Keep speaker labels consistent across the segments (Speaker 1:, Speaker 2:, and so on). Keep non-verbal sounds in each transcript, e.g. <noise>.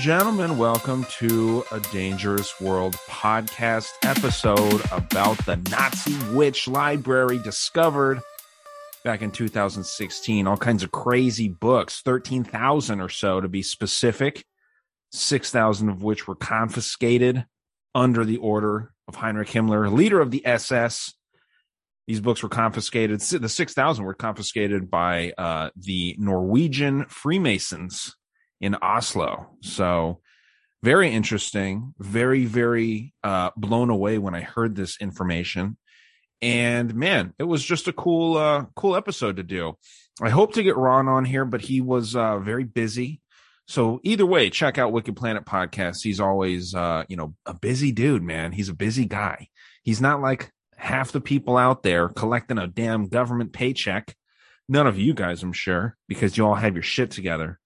Speaker 1: Gentlemen, welcome to a Dangerous World podcast episode about the Nazi witch library discovered back in 2016. All kinds of crazy books, 13,000 or so to be specific, 6,000 of which were confiscated under the order of Heinrich Himmler, leader of the SS. These books were confiscated. The 6,000 were confiscated by uh, the Norwegian Freemasons in Oslo. So very interesting, very, very uh, blown away when I heard this information. And man, it was just a cool, uh, cool episode to do. I hope to get Ron on here, but he was uh, very busy. So either way, check out Wicked Planet podcast. He's always, uh, you know, a busy dude, man. He's a busy guy. He's not like half the people out there collecting a damn government paycheck. None of you guys, I'm sure, because you all have your shit together.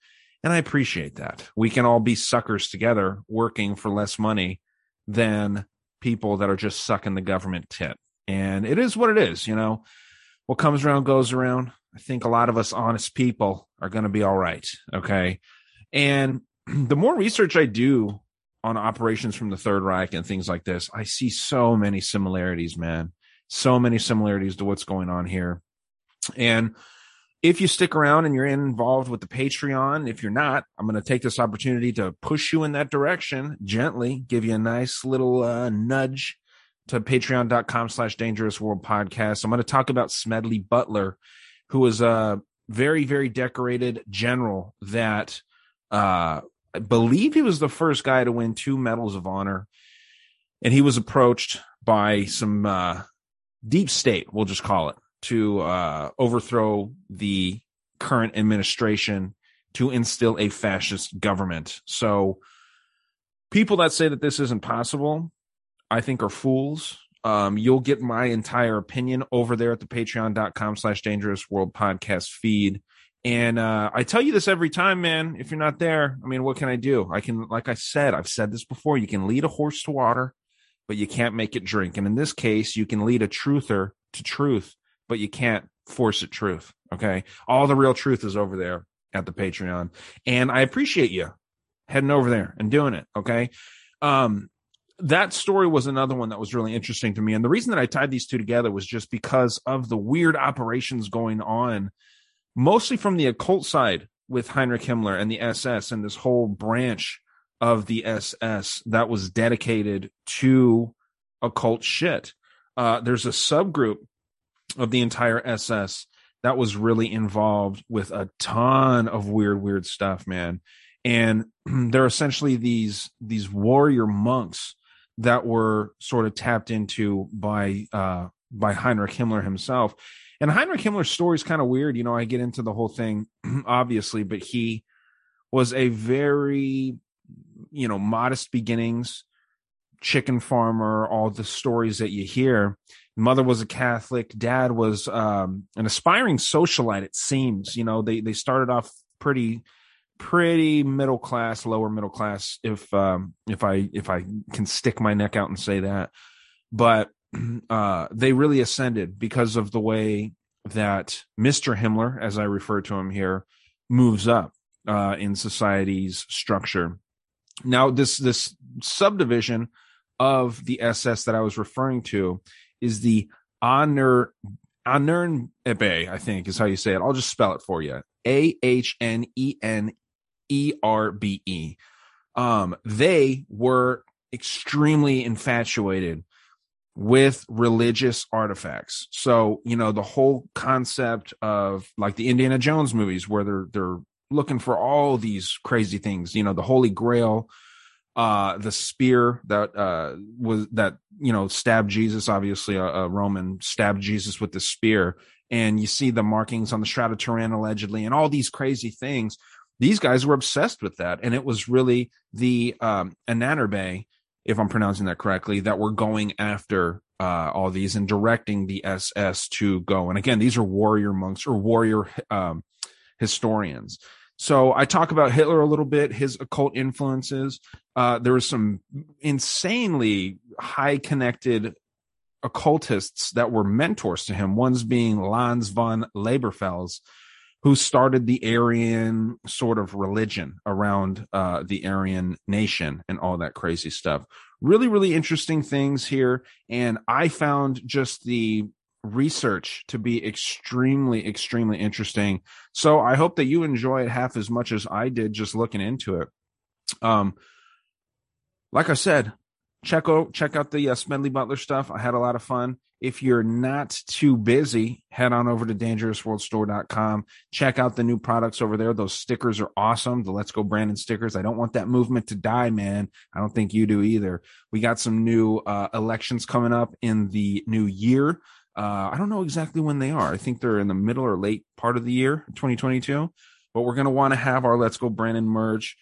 Speaker 1: And I appreciate that. We can all be suckers together working for less money than people that are just sucking the government tit. And it is what it is, you know. What comes around goes around. I think a lot of us honest people are going to be all right. Okay. And <clears throat> the more research I do on operations from the Third Reich and things like this, I see so many similarities, man. So many similarities to what's going on here. And if you stick around and you're involved with the Patreon, if you're not, I'm going to take this opportunity to push you in that direction gently, give you a nice little uh, nudge to patreon.com slash dangerous world podcast. I'm going to talk about Smedley Butler, who was a very, very decorated general that uh, I believe he was the first guy to win two medals of honor. And he was approached by some uh, deep state, we'll just call it, to uh, overthrow the current administration to instill a fascist government. So people that say that this isn't possible, I think are fools. Um, you'll get my entire opinion over there at the patreon.com slash dangerous world podcast feed. And uh, I tell you this every time, man. If you're not there, I mean, what can I do? I can, like I said, I've said this before. You can lead a horse to water, but you can't make it drink. And in this case, you can lead a truther to truth, but you can't force it truth. Okay. All the real truth is over there at the Patreon. And I appreciate you heading over there and doing it. Okay. Um, that story was another one that was really interesting to me. And the reason that I tied these two together was just because of the weird operations going on, mostly from the occult side with Heinrich Himmler and the SS and this whole branch of the SS that was dedicated to occult shit. Uh, there's a subgroup of the entire SS that was really involved with a ton of weird, weird stuff, man. And <clears throat> they're essentially these these warrior monks that were sort of tapped into by uh by Heinrich Himmler himself. And Heinrich Himmler's story is kind of weird. You know, I get into the whole thing, <clears throat> obviously, but he was a very, you know, modest beginnings, chicken farmer, all the stories that you hear. Mother was a Catholic, dad was um, an aspiring socialite, it seems. You know, they they started off pretty pretty middle class, lower middle class, if um, if I if I can stick my neck out and say that. But <clears throat> uh, they really ascended because of the way that Mr. Himmler, as I refer to him here, moves up uh, in society's structure. Now, this this subdivision of the SS that I was referring to is the Honor Ahnenerbe, I think is how you say it. I'll just spell it for you. A H N E N E R B E. Um, they were extremely infatuated with religious artifacts. So, you know, the whole concept of like the Indiana Jones movies where they're they're looking for all these crazy things, you know, the Holy Grail, uh the spear that uh was that you know stabbed Jesus obviously a, a Roman stabbed Jesus with the spear and you see the markings on the shroud of Turin allegedly and all these crazy things these guys were obsessed with that and it was really the um Ahnenerbe if I'm pronouncing that correctly, that were going after uh, all these and directing the SS to go. And again, these are warrior monks or warrior um, historians. So I talk about Hitler a little bit, his occult influences. Uh, there was some insanely high connected occultists that were mentors to him. One's being Lanz von Liebenfels, who started the Aryan sort of religion around uh, the Aryan nation and all that crazy stuff. Really, really interesting things here. And I found just the research to be extremely, extremely interesting. So I hope that you enjoy it half as much as I did just looking into it. Um, like I said, check out check out the uh, Smedley Butler stuff. I had a lot of fun. If you're not too busy, head on over to dangerousworldstore.com. Check out the new products over there. Those stickers are awesome. The Let's Go Brandon stickers. I don't want that movement to die, man. I don't think you do either. We got some new uh, elections coming up in the new year. Uh, I don't know exactly when they are. I think they're in the middle or late part of the year, 2022. But we're going to want to have our Let's Go Brandon merch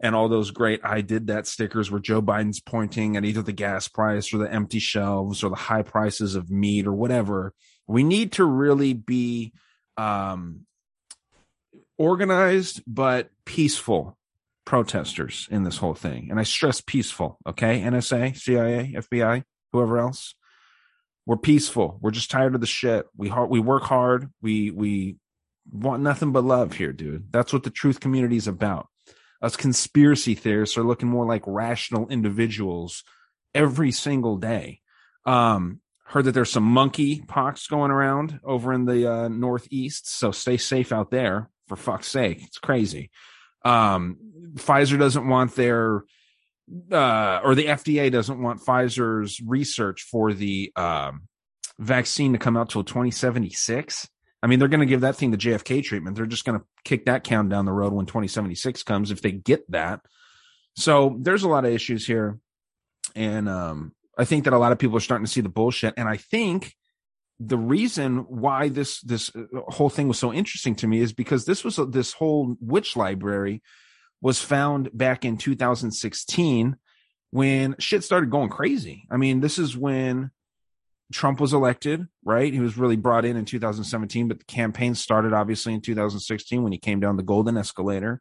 Speaker 1: and all those great I did that stickers where Joe Biden's pointing at either the gas price or the empty shelves or the high prices of meat or whatever. We need to really be um, organized but peaceful protesters in this whole thing. And I stress peaceful, okay? NSA, CIA, FBI, whoever else. We're peaceful. We're just tired of the shit. We hard, we work hard. We we want nothing but love here, dude. That's what the truth community is about us conspiracy theorists are looking more like rational individuals every single day. Um, heard that there's some monkey pox going around over in the uh, northeast, so stay safe out there. For fuck's sake, it's crazy. Um, Pfizer doesn't want their uh, or the FDA doesn't want Pfizer's research for the um, vaccine to come out till 2076. I mean, they're going to give that thing the JFK treatment. They're just going to kick that count down the road when 2076 comes if they get that. So there's a lot of issues here. And um, I think that a lot of people are starting to see the bullshit. And I think the reason why this this uh, whole thing was so interesting to me is because this was a, this whole witch library was found back in 2016 when shit started going crazy. I mean, this is when Trump was elected, right? He was really brought in in 2017, but the campaign started obviously in 2016 when he came down the golden escalator.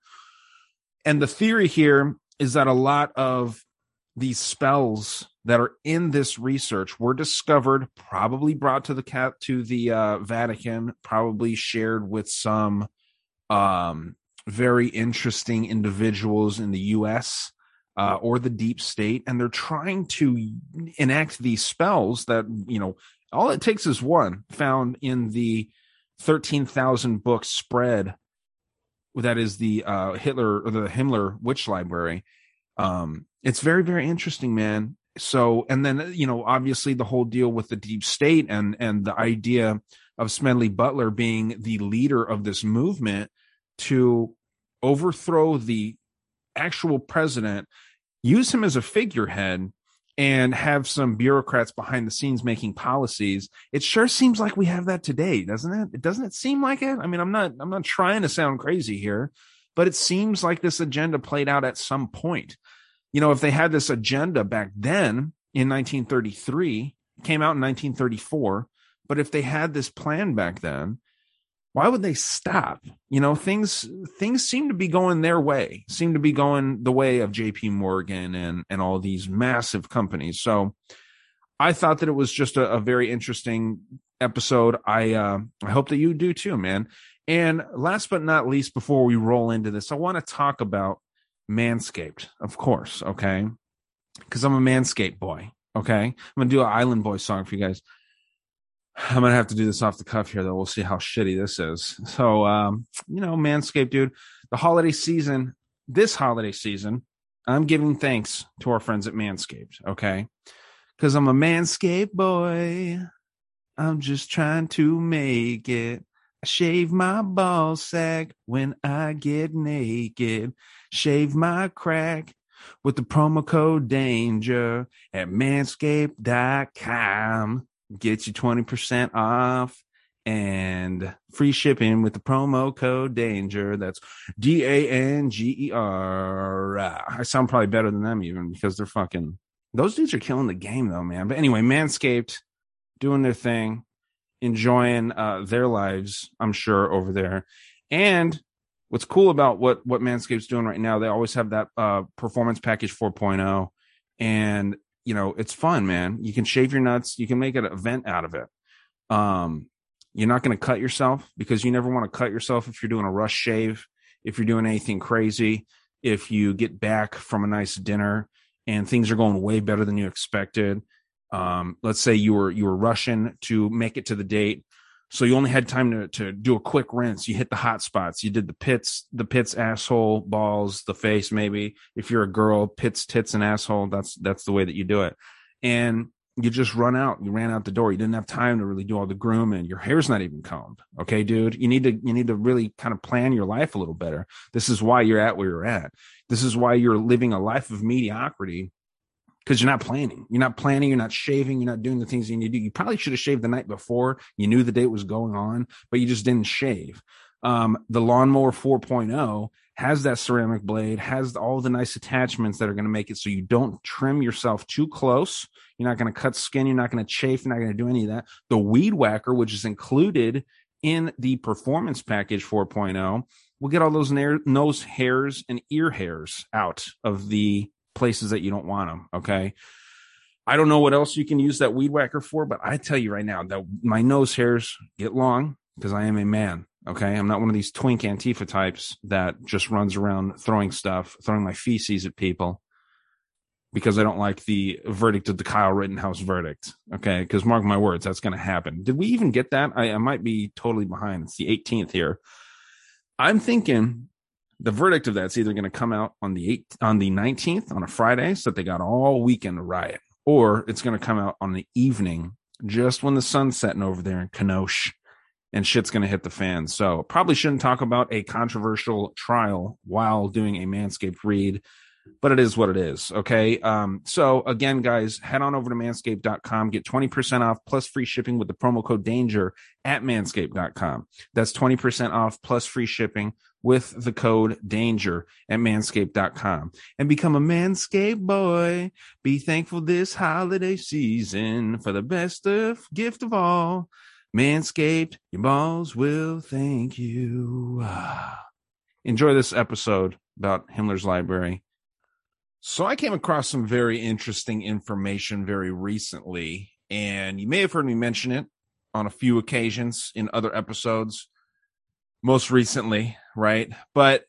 Speaker 1: And the theory here is that a lot of these spells that are in this research were discovered, probably brought to the cat to the uh, Vatican, probably shared with some um, very interesting individuals in the U.S uh, or the deep state, and they're trying to enact these spells that you know all it takes is one found in the thirteen thousand book spread that is the uh, Hitler or the Himmler witch library. Um, it's very very interesting, man. So and then you know obviously the whole deal with the deep state and and the idea of Smedley Butler being the leader of this movement to overthrow the actual president, use him as a figurehead and have some bureaucrats behind the scenes making policies. It sure seems like we have that today, doesn't it? It doesn't it seem like it? I mean, I'm not I'm not trying to sound crazy here, but it seems like this agenda played out at some point. You know, if they had this agenda back then in 1933, came out in 1934, but if they had this plan back then, why would they stop? You know, things things seem to be going their way, seem to be going the way of JP Morgan and and all these massive companies. So I thought that it was just a, a very interesting episode. I uh I hope that you do too, man. And last but not least, before we roll into this, I want to talk about Manscaped, of course, okay? Because I'm a Manscaped boy, okay? I'm gonna do an Island Boy song for you guys. I'm gonna have to do this off the cuff here, though. We'll see how shitty this is. So, um, you know, Manscaped, dude, the holiday season, this holiday season, I'm giving thanks to our friends at Manscaped, okay? Cause I'm a manscaped boy. I'm just trying to make it. I shave my ball sack when I get naked. Shave my crack with the promo code danger at manscaped.com. Get you 20% off and free shipping with the promo code danger. That's D A N G E R. I sound probably better than them even because they're fucking those dudes are killing the game though, man. But anyway, Manscaped doing their thing, enjoying uh, their lives, I'm sure over there. And what's cool about what what Manscaped's doing right now, they always have that uh, performance package 4.0, and you know it's fun, man. You can shave your nuts, you can make an event out of it. Um, you're not going to cut yourself because you never want to cut yourself if you're doing a rush shave, if you're doing anything crazy, if you get back from a nice dinner and things are going way better than you expected. Um, let's say you were you were rushing to make it to the date, so you only had time to to do a quick rinse. You hit the hot spots. You did the pits, the pits, asshole, balls, the face. Maybe if you're a girl, pits, tits, and asshole. That's that's the way that you do it. And you just run out. You ran out the door. You didn't have time to really do all the grooming. Your hair's not even combed. Okay, dude. You need to you need to really kind of plan your life a little better. This is why you're at where you're at. This is why you're living a life of mediocrity because you're not planning. You're not planning. You're not shaving. You're not doing the things you need to do. You probably should have shaved the night before. You knew the date was going on, but you just didn't shave. Um, the lawnmower 4.0 has that ceramic blade, has all the nice attachments that are going to make it so you don't trim yourself too close. You're not going to cut skin. You're not going to chafe. You're not going to do any of that. The weed whacker, which is included in the performance package 4.0, will get all those nose hairs and ear hairs out of the places that you don't want them. Okay. I don't know what else you can use that weed whacker for, but I tell you right now that my nose hairs get long because I am a man. Okay. I'm not one of these twink Antifa types that just runs around throwing stuff, throwing my feces at people because I don't like the verdict of the Kyle Rittenhouse verdict. Okay. Because mark my words, that's going to happen. Did we even get that? I, I might be totally behind. It's the 18th here. I'm thinking the verdict of that's either going to come out on the 8th, on the 19th on a Friday so that they got all weekend to riot, or it's going to come out on the evening just when the sun's setting over there in Kenosha and shit's going to hit the fan. So probably shouldn't talk about a controversial trial while doing a Manscaped read, but it is what it is. Okay. Um, so again, guys, head on over to manscaped.com, get 20% off plus free shipping with the promo code danger at manscaped.com. That's 20% off plus free shipping with the code danger at manscaped.com and become a manscaped boy. Be thankful this holiday season for the best of gift of all Manscaped, your balls will thank you. <sighs> Enjoy this episode about Himmler's Library. So, I came across some very interesting information very recently, and you may have heard me mention it on a few occasions in other episodes, most recently, right? But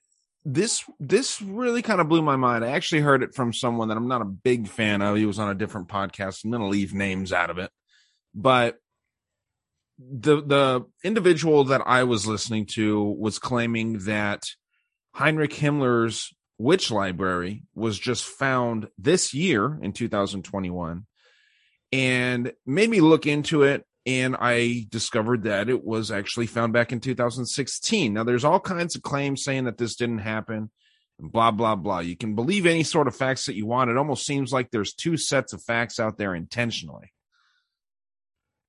Speaker 1: this this really kind of blew my mind. I actually heard it from someone that I'm not a big fan of. He was on a different podcast. I'm going to leave names out of it, but the the individual that I was listening to was claiming that Heinrich Himmler's witch library was just found this year in 2021 and made me look into it and I discovered that it was actually found back in 2016. Now there's all kinds of claims saying that this didn't happen blah blah blah. You can believe any sort of facts that you want. It almost seems like there's two sets of facts out there intentionally.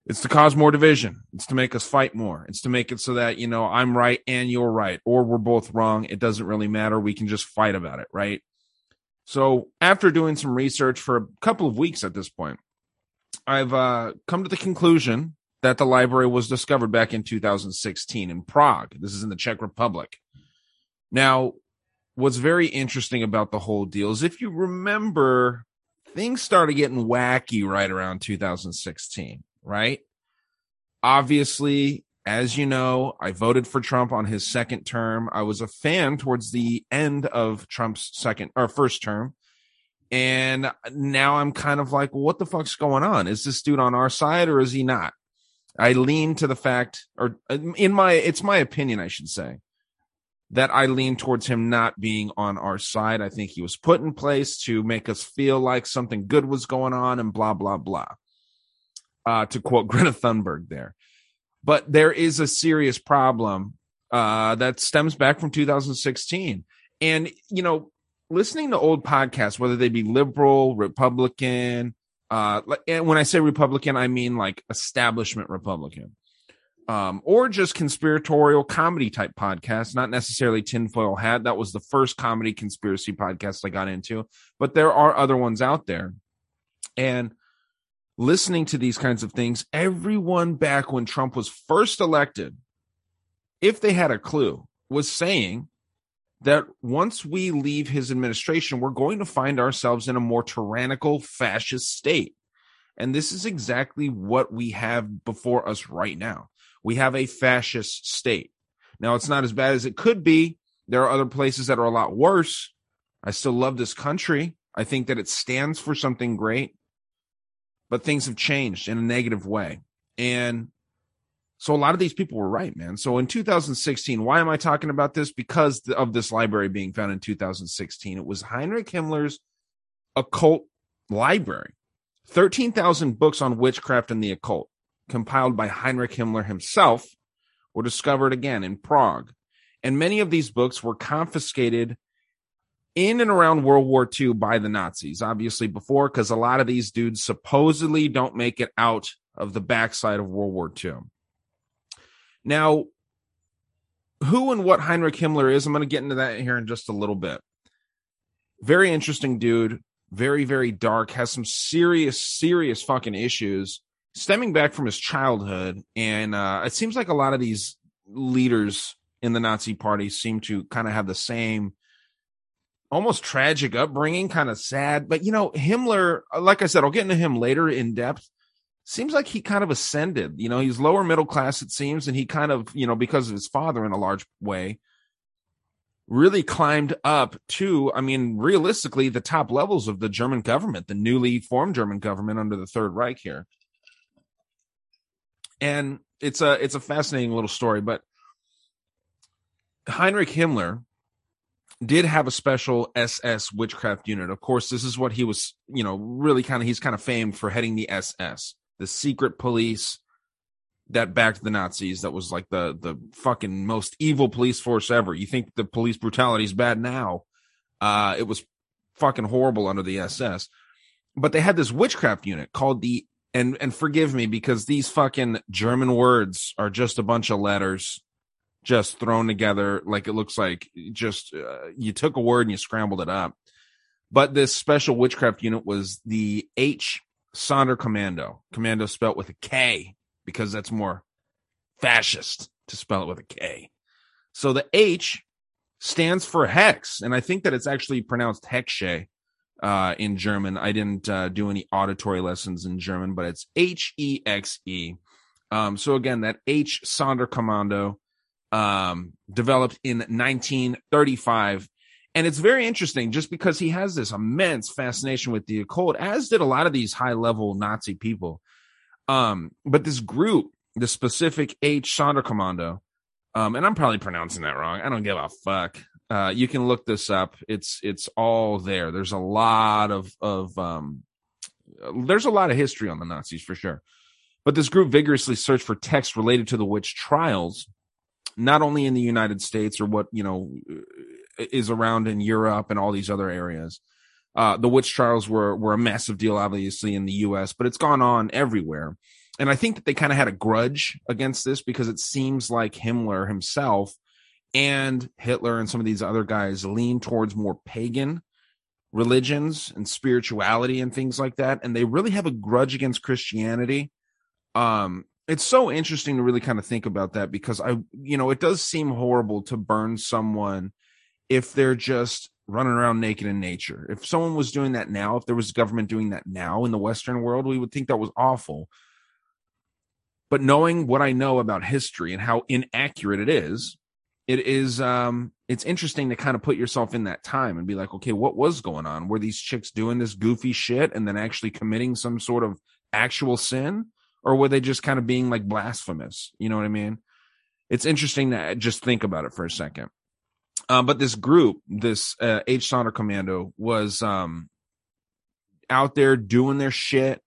Speaker 1: It's to cause more division. It's to make us fight more. It's to make it so that, you know, I'm right and you're right, or we're both wrong. It doesn't really matter. We can just fight about it, right? So, after doing some research for a couple of weeks at this point, I've uh, come to the conclusion that the library was discovered back in 2016 in Prague. This is in the Czech Republic. Now, what's very interesting about the whole deal is if you remember, things started getting wacky right around 2016 right? Obviously, as you know, I voted for Trump on his second term. I was a fan towards the end of Trump's second or first term. And now I'm kind of like, what the fuck's going on? Is this dude on our side or is he not? I lean to the fact, or in my, it's my opinion, I should say, that I lean towards him not being on our side. I think he was put in place to make us feel like something good was going on and blah, blah, blah. Uh, to quote <laughs> Greta Thunberg there. But there is a serious problem uh, that stems back from 2016. And, you know, listening to old podcasts, whether they be liberal, Republican, uh, and when I say Republican, I mean like establishment Republican um, or just conspiratorial comedy type podcasts, not necessarily tinfoil hat. That was the first comedy conspiracy podcast I got into, but there are other ones out there. And listening to these kinds of things, everyone back when Trump was first elected, if they had a clue, was saying that once we leave his administration, we're going to find ourselves in a more tyrannical fascist state. And this is exactly what we have before us right now we have a fascist state. Now, it's not as bad as it could be. There are other places that are a lot worse. I still love this country. I think that it stands for something great, but things have changed in a negative way. And so a lot of these people were right, man. So in 2016, why am I talking about this? Because of this library being found in 2016. It was Heinrich Himmler's occult library. 13,000 books on witchcraft and the occult compiled by Heinrich Himmler himself, were discovered again in Prague. And many of these books were confiscated in and around World War II by the Nazis, obviously before, because a lot of these dudes supposedly don't make it out of the backside of World War II. Now, who and what Heinrich Himmler is, I'm going to get into that here in just a little bit. Very interesting dude, very, very dark, has some serious, serious fucking issues stemming back from his childhood, and uh, it seems like a lot of these leaders in the Nazi Party seem to kind of have the same almost tragic upbringing, kind of sad. But you know, Himmler, like I said, I'll get into him later in depth. Seems like he kind of ascended. You know, he's lower middle class, it seems, and he kind of, you know, because of his father in a large way, really climbed up to, I mean, realistically, the top levels of the German government, the newly formed German government under the Third Reich here and it's a it's a fascinating little story. But Heinrich Himmler did have a special SS witchcraft unit. Of course, this is what he was, you know, really kind of he's kind of famed for heading the SS, the secret police that backed the Nazis. That was like the the fucking most evil police force ever. You think the police brutality is bad now? Uh, it was fucking horrible under the SS. But they had this witchcraft unit called the and and forgive me because these fucking German words are just a bunch of letters just thrown together like it looks like just uh, you took a word and you scrambled it up. But this special witchcraft unit was the H Sonderkommando. Commando spelt with a K because that's more fascist to spell it with a K. So the H stands for hex, and I think that it's actually pronounced Hexe uh, in German. I didn't uh, do any auditory lessons in German, but it's H E X E. Um, so again, that H Sonderkommando um, developed in 1935. And it's very interesting just because he has this immense fascination with the occult, as did a lot of these high level Nazi people. Um, but this group, the specific H Sonderkommando, um, and I'm probably pronouncing that wrong. I don't give a fuck. Uh, you can look this up. It's it's all there. There's a lot of of um, there's a lot of history on the Nazis for sure. But this group vigorously searched for texts related to the witch trials, not only in the United States or what you know is around in Europe and all these other areas. Uh, the witch trials were were a massive deal, obviously in the U.S., but it's gone on everywhere. And I think that they kind of had a grudge against this because it seems like Himmler himself and Hitler and some of these other guys lean towards more pagan religions and spirituality and things like that and they really have a grudge against Christianity um it's so interesting to really kind of think about that because I you know it does seem horrible to burn someone if they're just running around naked in nature. If someone was doing that now if there was government doing that now in the western world we would think that was awful. But knowing what I know about history and how inaccurate it is it is um it's interesting to kind of put yourself in that time and be like okay what was going on? Were these chicks doing this goofy shit and then actually committing some sort of actual sin? Or were they just kind of being like blasphemous? You know what i mean? It's interesting to just think about it for a second Um, but this group, this uh, H Sonderkommando, was um, out there doing their shit,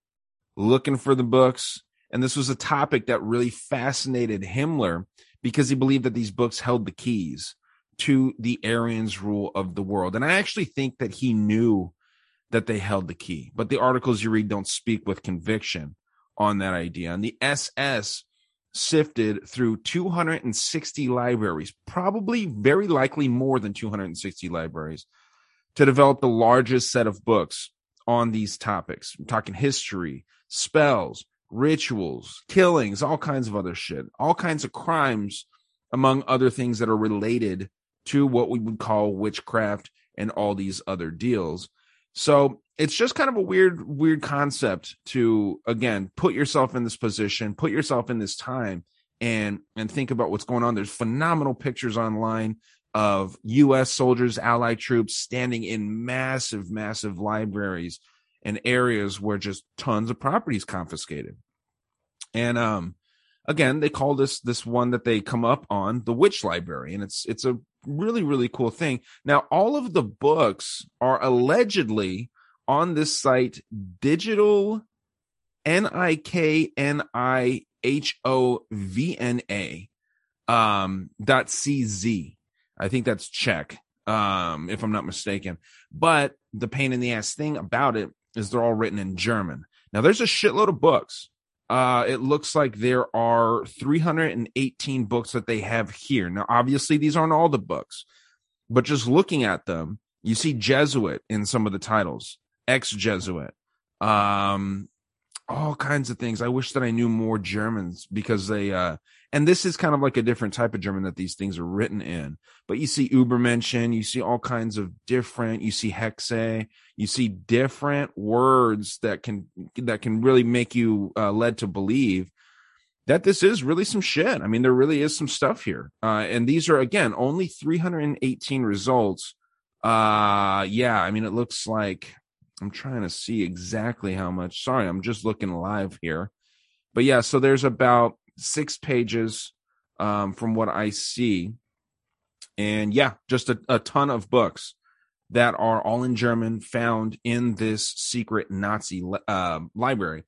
Speaker 1: looking for the books. And this was a topic that really fascinated Himmler because he believed that these books held the keys to the Aryans' rule of the world. And I actually think that he knew that they held the key, but the articles you read don't speak with conviction on that idea. And the SS sifted through 260 libraries, probably very likely more than 260 libraries, to develop the largest set of books on these topics. I'm talking history, spells, rituals, killings, all kinds of other shit, all kinds of crimes, among other things that are related to what we would call witchcraft and all these other deals. So it's just kind of a weird, weird concept to again put yourself in this position, put yourself in this time, and and think about what's going on. There's phenomenal pictures online of U.S. soldiers, Allied troops standing in massive, massive libraries and areas where just tons of properties confiscated. And um, again, they call this this one that they come up on the Witch Library, and it's it's a really really cool thing. Now, all of the books are allegedly on this site, digital N I K N I H O V N A um dot CZ. I think that's Czech, um, if I'm not mistaken. But the pain in the ass thing about it is they're all written in German. Now there's a shitload of books. Uh, it looks like there are 318 books that they have here. Now, obviously, these aren't all the books, but just looking at them, you see Jesuit in some of the titles, ex Jesuit, um, all kinds of things. I wish that I knew more Germans because they, uh, and this is kind of like a different type of German that these things are written in. But you see Übermenschen, you see all kinds of different, you see Hexe, you see different words that can that can really make you uh, led to believe that this is really some shit. I mean, there really is some stuff here, uh, and these are again only 318 results. Uh, yeah, I mean, it looks like I'm trying to see exactly how much. Sorry, I'm just looking live here, but yeah, so there's about six pages um, from what I see. And yeah, just a, a ton of books that are all in German found in this secret Nazi uh, library.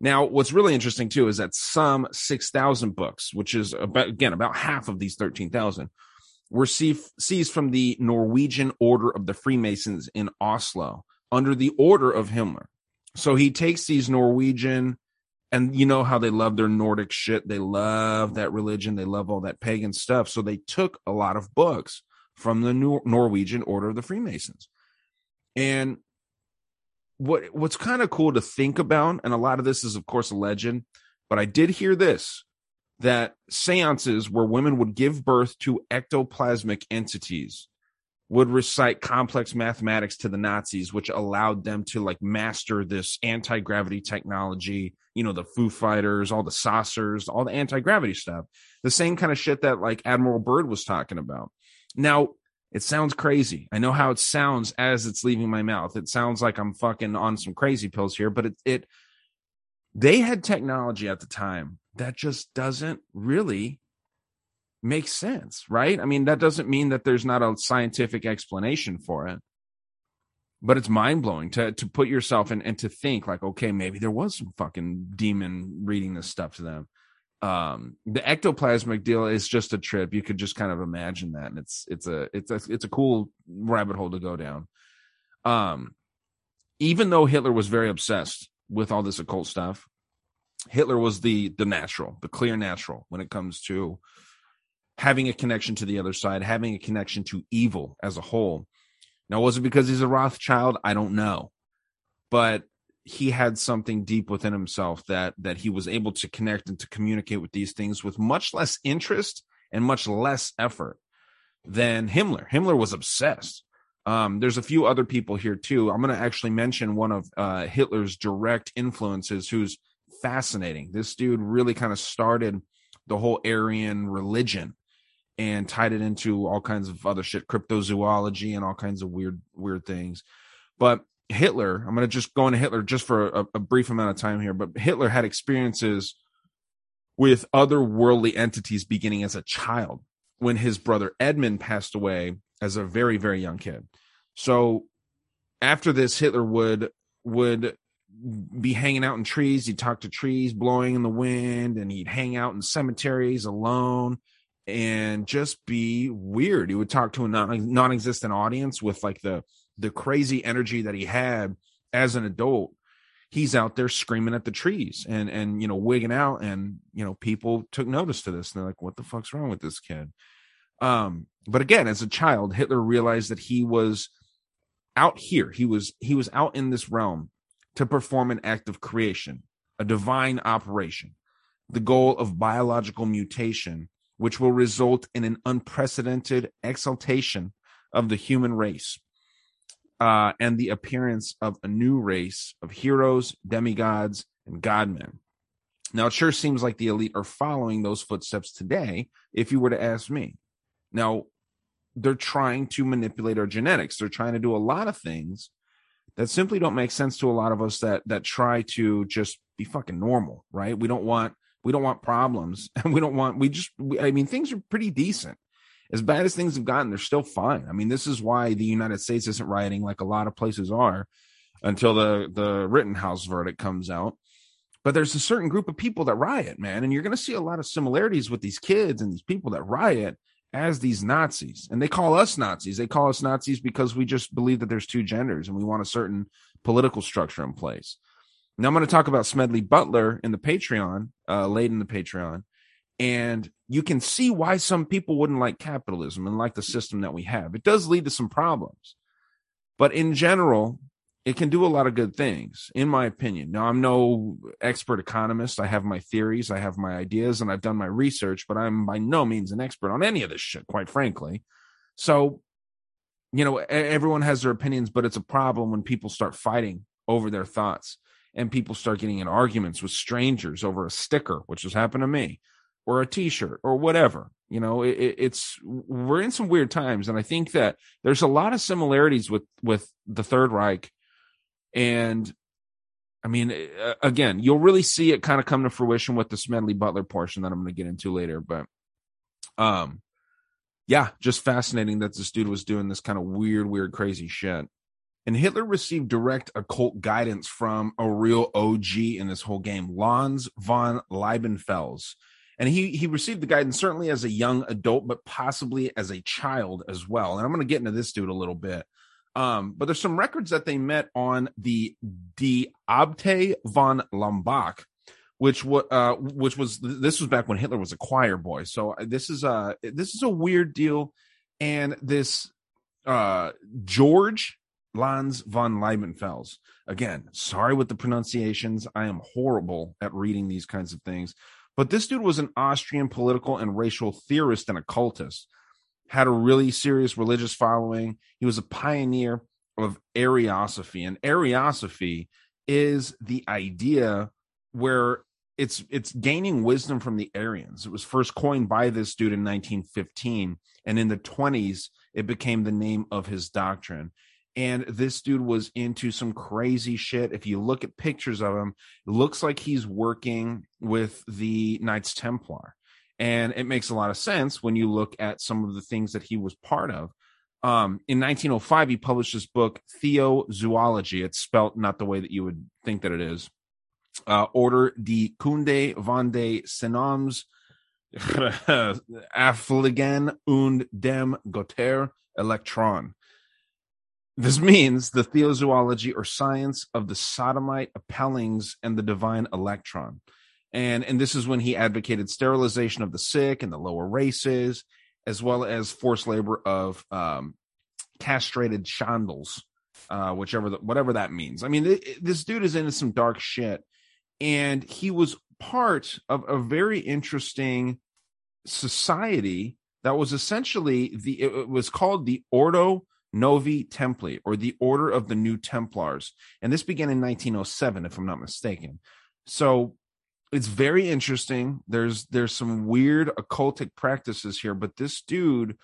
Speaker 1: Now, what's really interesting too is that some 6,000 books, which is about, again, about half of these 13,000, were seized from the Norwegian Order of the Freemasons in Oslo under the order of Himmler. So he takes these Norwegian and you know how they love their Nordic shit. They love that religion. They love all that pagan stuff. So they took a lot of books from the Nor- Norwegian Order of the Freemasons. And what what's kind of cool to think about, and a lot of this is of course a legend, but I did hear this that seances where women would give birth to ectoplasmic entities would recite complex mathematics to the Nazis, which allowed them to like master this anti gravity technology. You know, the Foo Fighters, all the saucers, all the anti gravity stuff. The same kind of shit that like Admiral Byrd was talking about. Now, it sounds crazy. I know how it sounds as it's leaving my mouth. It sounds like I'm fucking on some crazy pills here, but it, it, they had technology at the time that just doesn't really makes sense, right? I mean, that doesn't mean that there's not a scientific explanation for it, but it's mind blowing to to put yourself in and to think like, okay, maybe there was some fucking demon reading this stuff to them. Um, the ectoplasmic deal is just a trip. You could just kind of imagine that, and it's it's a it's a it's a cool rabbit hole to go down. Um, even though Hitler was very obsessed with all this occult stuff, Hitler was the the natural, the clear natural when it comes to having a connection to the other side, having a connection to evil as a whole. Now, was it because he's a Rothschild? I don't know, but he had something deep within himself that that he was able to connect and to communicate with these things with much less interest and much less effort than Himmler. Himmler was obsessed. Um, there's a few other people here too. I'm going to actually mention one of uh, Hitler's direct influences, who's fascinating. This dude really kind of started the whole Aryan religion and tied it into all kinds of other shit, cryptozoology and all kinds of weird, weird things. But Hitler, I'm going to just go into Hitler just for a, a, brief amount of time here, but Hitler had experiences with other worldly entities beginning as a child. when his brother Edmund passed away as a very very young kid. So after this, Hitler would would be hanging out in trees. He'd talk to trees blowing in the wind, and he'd hang out in cemeteries alone and just be weird. He would talk to a non non-existent audience with like the the crazy energy that he had as an adult. He's out there screaming at the trees and and you know wigging out, and you know people took notice to this. And they're like, "What the fuck's wrong with this kid?" Um, but again, as a child, Hitler realized that he was out here. He was he was out in this realm to perform an act of creation, a divine operation, the goal of biological mutation, which will result in an unprecedented exaltation of the human race uh, and the appearance of a new race of heroes, demigods, and godmen. Now, it sure seems like the elite are following those footsteps today, if you were to ask me. Now, they're trying to manipulate our genetics. They're trying to do a lot of things that simply don't make sense to a lot of us that that try to just be fucking normal, right? We don't want we don't want problems <laughs> and we don't want we just we, I mean things are pretty decent. As bad as things have gotten, they're still fine. I mean, this is why the United States isn't rioting like a lot of places are until the the Rittenhouse verdict comes out. But there's a certain group of people that riot, man, and you're going to see a lot of similarities with these kids and these people that riot as these Nazis. And they call us Nazis. They call us Nazis because we just believe that there's two genders and we want a certain political structure in place. Now I'm going to talk about Smedley Butler in the Patreon, uh, late in the Patreon. And you can see why some people wouldn't like capitalism and like the system that we have. It does lead to some problems. But in general, it can do a lot of good things, in my opinion. Now, I'm no expert economist. I have my theories, I have my ideas, and I've done my research, but I'm by no means an expert on any of this shit, quite frankly. So, you know, everyone has their opinions, but it's a problem when people start fighting over their thoughts and people start getting in arguments with strangers over a sticker, which has happened to me, or a t shirt, or whatever. You know, it, it's we're in some weird times, and I think that there's a lot of similarities with with the Third Reich and I mean, again, you'll really see it kind of come to fruition with the Smedley Butler portion that I'm going to get into later. But, um, yeah, just fascinating that this dude was doing this kind of weird, weird, crazy shit. And Hitler received direct occult guidance from a real OG in this whole game, Lanz von Liebenfels. And he he received the guidance certainly as a young adult, but possibly as a child as well. And I'm going to get into this dude a little bit. Um, but there's some records that they met on the Die Abtei von Lambach, which what uh, which was this was back when Hitler was a choir boy. So uh, this is a this is a weird deal, and this uh, George Lanz von Liebenfels. Again, sorry with the pronunciations. I am horrible at reading these kinds of things. But this dude was an Austrian political and racial theorist and occultist had a really serious religious following. He was a pioneer of Ariosophy, and Ariosophy is the idea where it's it's gaining wisdom from the Aryans. It was first coined by this dude in 1915, and in the 20s, it became the name of his doctrine. And this dude was into some crazy shit. If you look at pictures of him, it looks like he's working with the Knights Templar. And it makes a lot of sense when you look at some of the things that he was part of. Um, in 1905, he published his book, Theozoology. It's spelt not the way that you would think that it is. Uh, Order die Kunde von de Senoms <laughs> Affligen und dem Götter Elektron. This means the theozoology or science of the sodomite appellings and the divine electron. And and this is when he advocated sterilization of the sick and the lower races as well as forced labor of um, castrated shandals uh, whichever the, whatever that means. I mean it, this dude is into some dark shit. And he was part of a very interesting society that was essentially the it was called the ordo novi templi or the order of the new templars and this began in 1907 if i'm not mistaken so it's very interesting. There's there's some weird occultic practices here, but this dude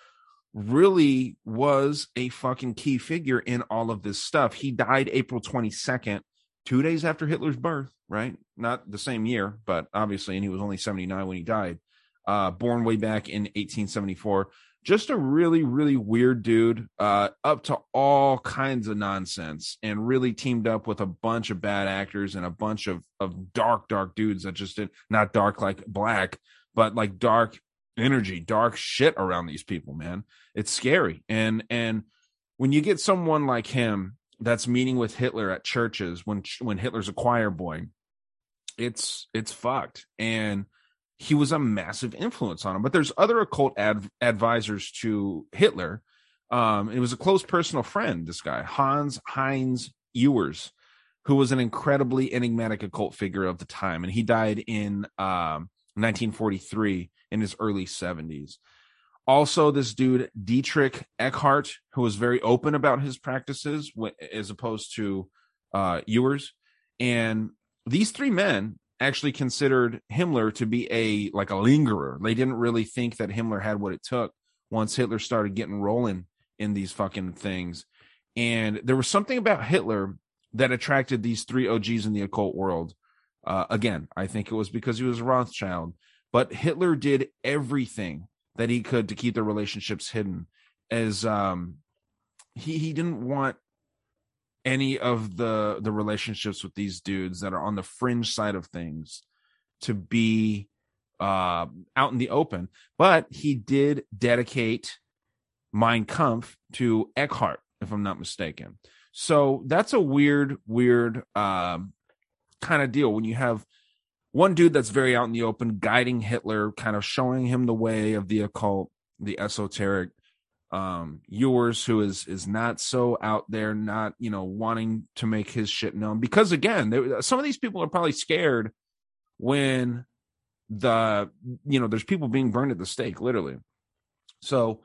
Speaker 1: really was a fucking key figure in all of this stuff. He died April 22nd, two days after Hitler's birth, right? Not the same year, but obviously, and he was only 79 when he died. uh, born way back in 1874. Just a really, really weird dude, uh, up to all kinds of nonsense, and really teamed up with a bunch of bad actors and a bunch of of dark, dark dudes that just did not dark like black, but like dark energy, dark shit around these people. Man, it's scary. And and when you get someone like him that's meeting with Hitler at churches when when Hitler's a choir boy, it's it's fucked. And he was a massive influence on him. But there's other occult ad- advisors to Hitler. Um, it was a close personal friend, this guy, Hans Heinz Ewers, who was an incredibly enigmatic occult figure of the time. And he died in um, 1943 in his early 70s. Also, this dude, Dietrich Eckart, who was very open about his practices as opposed to uh, Ewers. And these three men actually considered Himmler to be a like a lingerer. They didn't really think that Himmler had what it took once Hitler started getting rolling in these fucking things. And there was something about Hitler that attracted these three OGs in the occult world. Uh, again, I think it was because he was a Rothschild, but Hitler did everything that he could to keep their relationships hidden. As um, he he didn't want any of the the relationships with these dudes that are on the fringe side of things to be uh out in the open. But he did dedicate mein kampf to eckart if i'm not mistaken. So that's a weird weird um kind of deal when you have one dude that's very out in the open guiding hitler kind of showing him the way of the occult the esoteric um Ewers who is is not so out there not you know wanting to make his shit known. Because again there, some of these people are probably scared when the you know there's people being burned at the stake literally. So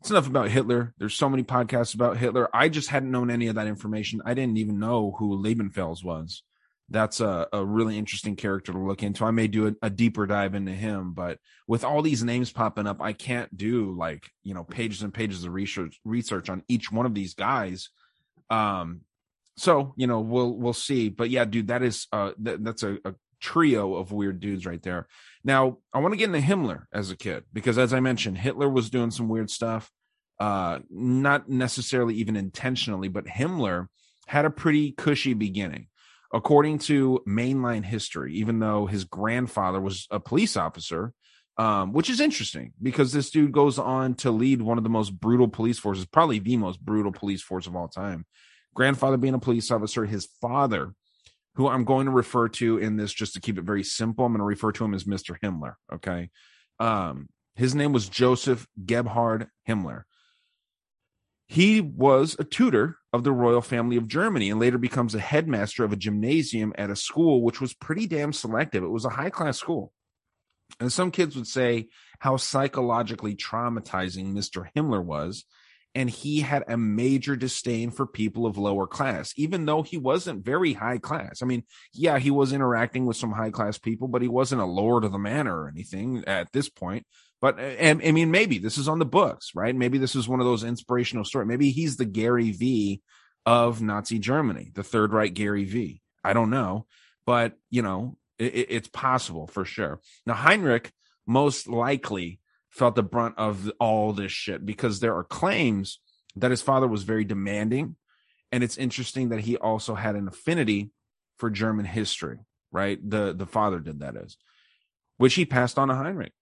Speaker 1: it's enough about hitler. There's so many podcasts about hitler. I just hadn't known any of that information. I didn't even know who Liebenfels was that's a, a really interesting character to look into. I may do a, a, deeper dive into him, but with all these names popping up, I can't do like, you know, pages and pages of research research on each one of these guys. Um, so, you know, we'll we'll see. But yeah, dude, that is uh th- that's a, a trio of weird dudes right there. Now, I want to get into Himmler as a kid because as I mentioned, Hitler was doing some weird stuff. Uh not necessarily even intentionally, but Himmler had a pretty cushy beginning according to mainline history, even though his grandfather was a police officer, um, which is interesting because this dude goes on to lead one of the most brutal police forces, probably the most brutal police force of all time. Grandfather being a police officer, his father, who I'm going to refer to in this just to keep it very simple, I'm going to refer to him as Mr. Himmler. Okay. Um, his name was Joseph Gebhard Himmler. He was a tutor of the royal family of Germany and later becomes a headmaster of a gymnasium at a school which was pretty damn selective. It was a high class school. And some kids would say how psychologically traumatizing Mr. Himmler was. And he had a major disdain for people of lower class, even though he wasn't very high class. I mean, yeah, he was interacting with some high class people, but he wasn't a lord of the manor or anything at this point. But uh, and, I mean, maybe this is on the books, right? Maybe this is one of those inspirational stories. Maybe he's the Gary V of Nazi Germany, the Third Reich Gary V. I don't know, but you know, it, it's possible for sure. Now Heinrich most likely felt the brunt of all this shit because there are claims that his father was very demanding, and it's interesting that he also had an affinity for German history. Right, the the father did that is, which he passed on to Heinrich.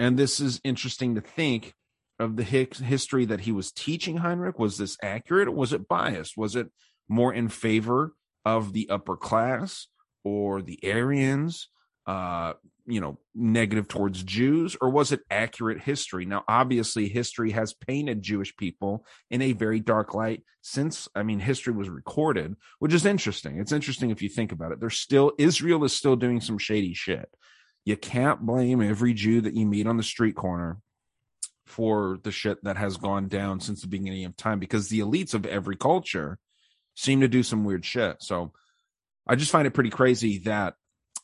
Speaker 1: And this is interesting to think of the history that he was teaching Heinrich. Was this accurate was it biased? Was it more in favor of the upper class or the Aryans? Uh, you know, negative towards Jews, or was it accurate history? Now, obviously, history has painted Jewish people in a very dark light since, I mean, history was recorded, which is interesting. It's interesting if you think about it. There's still, Israel is still doing some shady shit you can't blame every Jew that you meet on the street corner for the shit that has gone down since the beginning of time because the elites of every culture seem to do some weird shit. So I just find it pretty crazy that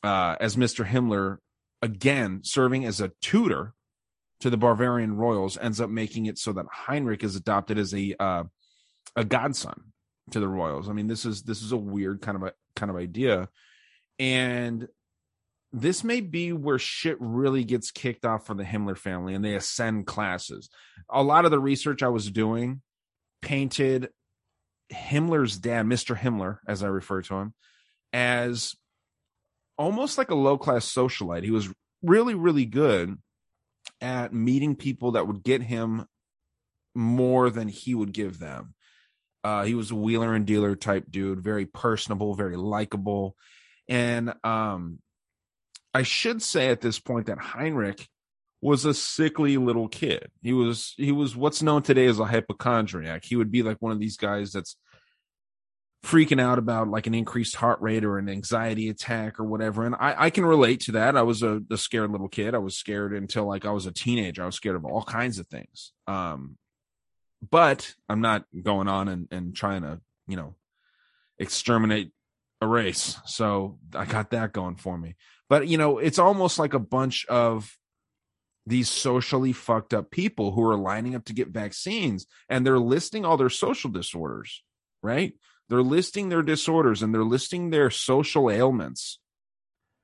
Speaker 1: uh, as Mr. Himmler, again, serving as a tutor to the Bavarian royals, ends up making it so that Heinrich is adopted as a uh, a godson to the royals. I mean, this is this is a weird kind of a kind of idea, and this may be where shit really gets kicked off for the Himmler family and they ascend classes. A lot of the research I was doing painted Himmler's dad, Mr. Himmler, as I refer to him, as almost like a low class socialite. He was really, really good at meeting people that would get him more than he would give them. Uh, he was a wheeler and dealer type dude, very personable, very likable. And um, I should say at this point that Heinrich was a sickly little kid. He was he was what's known today as a hypochondriac. He would be like one of these guys that's freaking out about like an increased heart rate or an anxiety attack or whatever. And I, I can relate to that. I was a, a scared little kid. I was scared until like I was a teenager. I was scared of all kinds of things. Um, but I'm not going on and, and trying to, you know, exterminate a race. So I got that going for me. But, you know, it's almost like a bunch of these socially fucked up people who are lining up to get vaccines and they're listing all their social disorders, right? They're listing their disorders and they're listing their social ailments.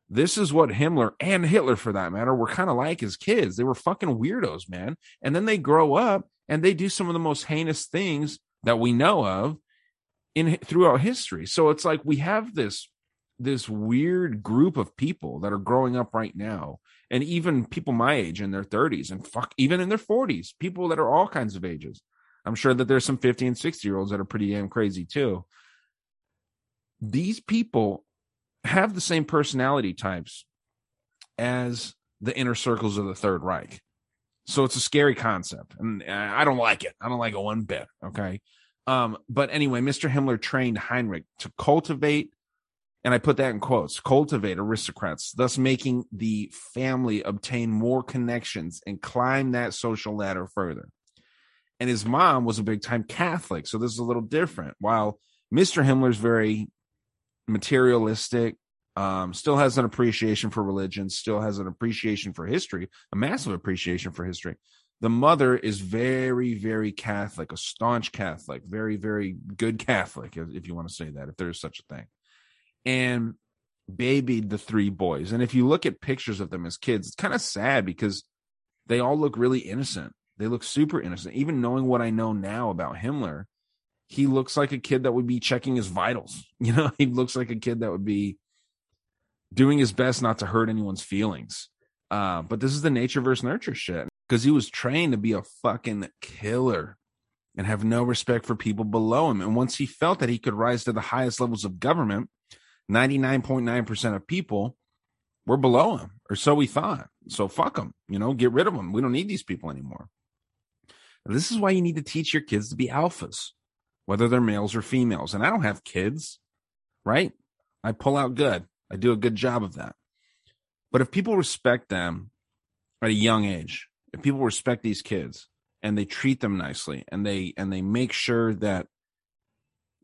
Speaker 1: This is what Himmler and Hitler, for that matter, were kind of like as kids. They were fucking weirdos, man. And then they grow up and they do some of the most heinous things that we know of in throughout history. So it's like we have this this weird group of people that are growing up right now and even people my age in their 30s and fuck even in their 40s people that are all kinds of ages. I'm sure that there's some 50 and 60 year olds that are pretty damn crazy too. These people have the same personality types as the inner circles of the third reich. So it's a scary concept and i don't like it. I don't like it one bit okay? Um but anyway mr himmler trained heinrich to cultivate and I put that in quotes, cultivate aristocrats, thus making the family obtain more connections and climb that social ladder further. And his mom was a big time Catholic, so this is a little different. While Mr. Himmler's very materialistic, um, still has an appreciation for religion, still has an appreciation for history, a massive appreciation for history. The mother is very, very Catholic, a staunch Catholic, very, very good Catholic, if you want to say that, if there is such a thing and babied the three boys. And if you look at pictures of them as kids, it's kind of sad because they all look really innocent. They look super innocent. Even knowing what I know now about Himmler, he looks like a kid that would be checking his vitals. <laughs> You know, he looks like a kid that would be doing his best not to hurt anyone's feelings. Uh, but this is the nature versus nurture shit because he was trained to be a fucking killer and have no respect for people below him. And once he felt that he could rise to the highest levels of government, 99.9% of people were below him, or so we thought. So fuck them, you know, get rid of them. We don't need these people anymore. This is why you need to teach your kids to be alphas, whether they're males or females. And I don't have kids, right? I pull out good. I do a good job of that. But if people respect them at a young age, if people respect these kids and they treat them nicely and they and they make sure that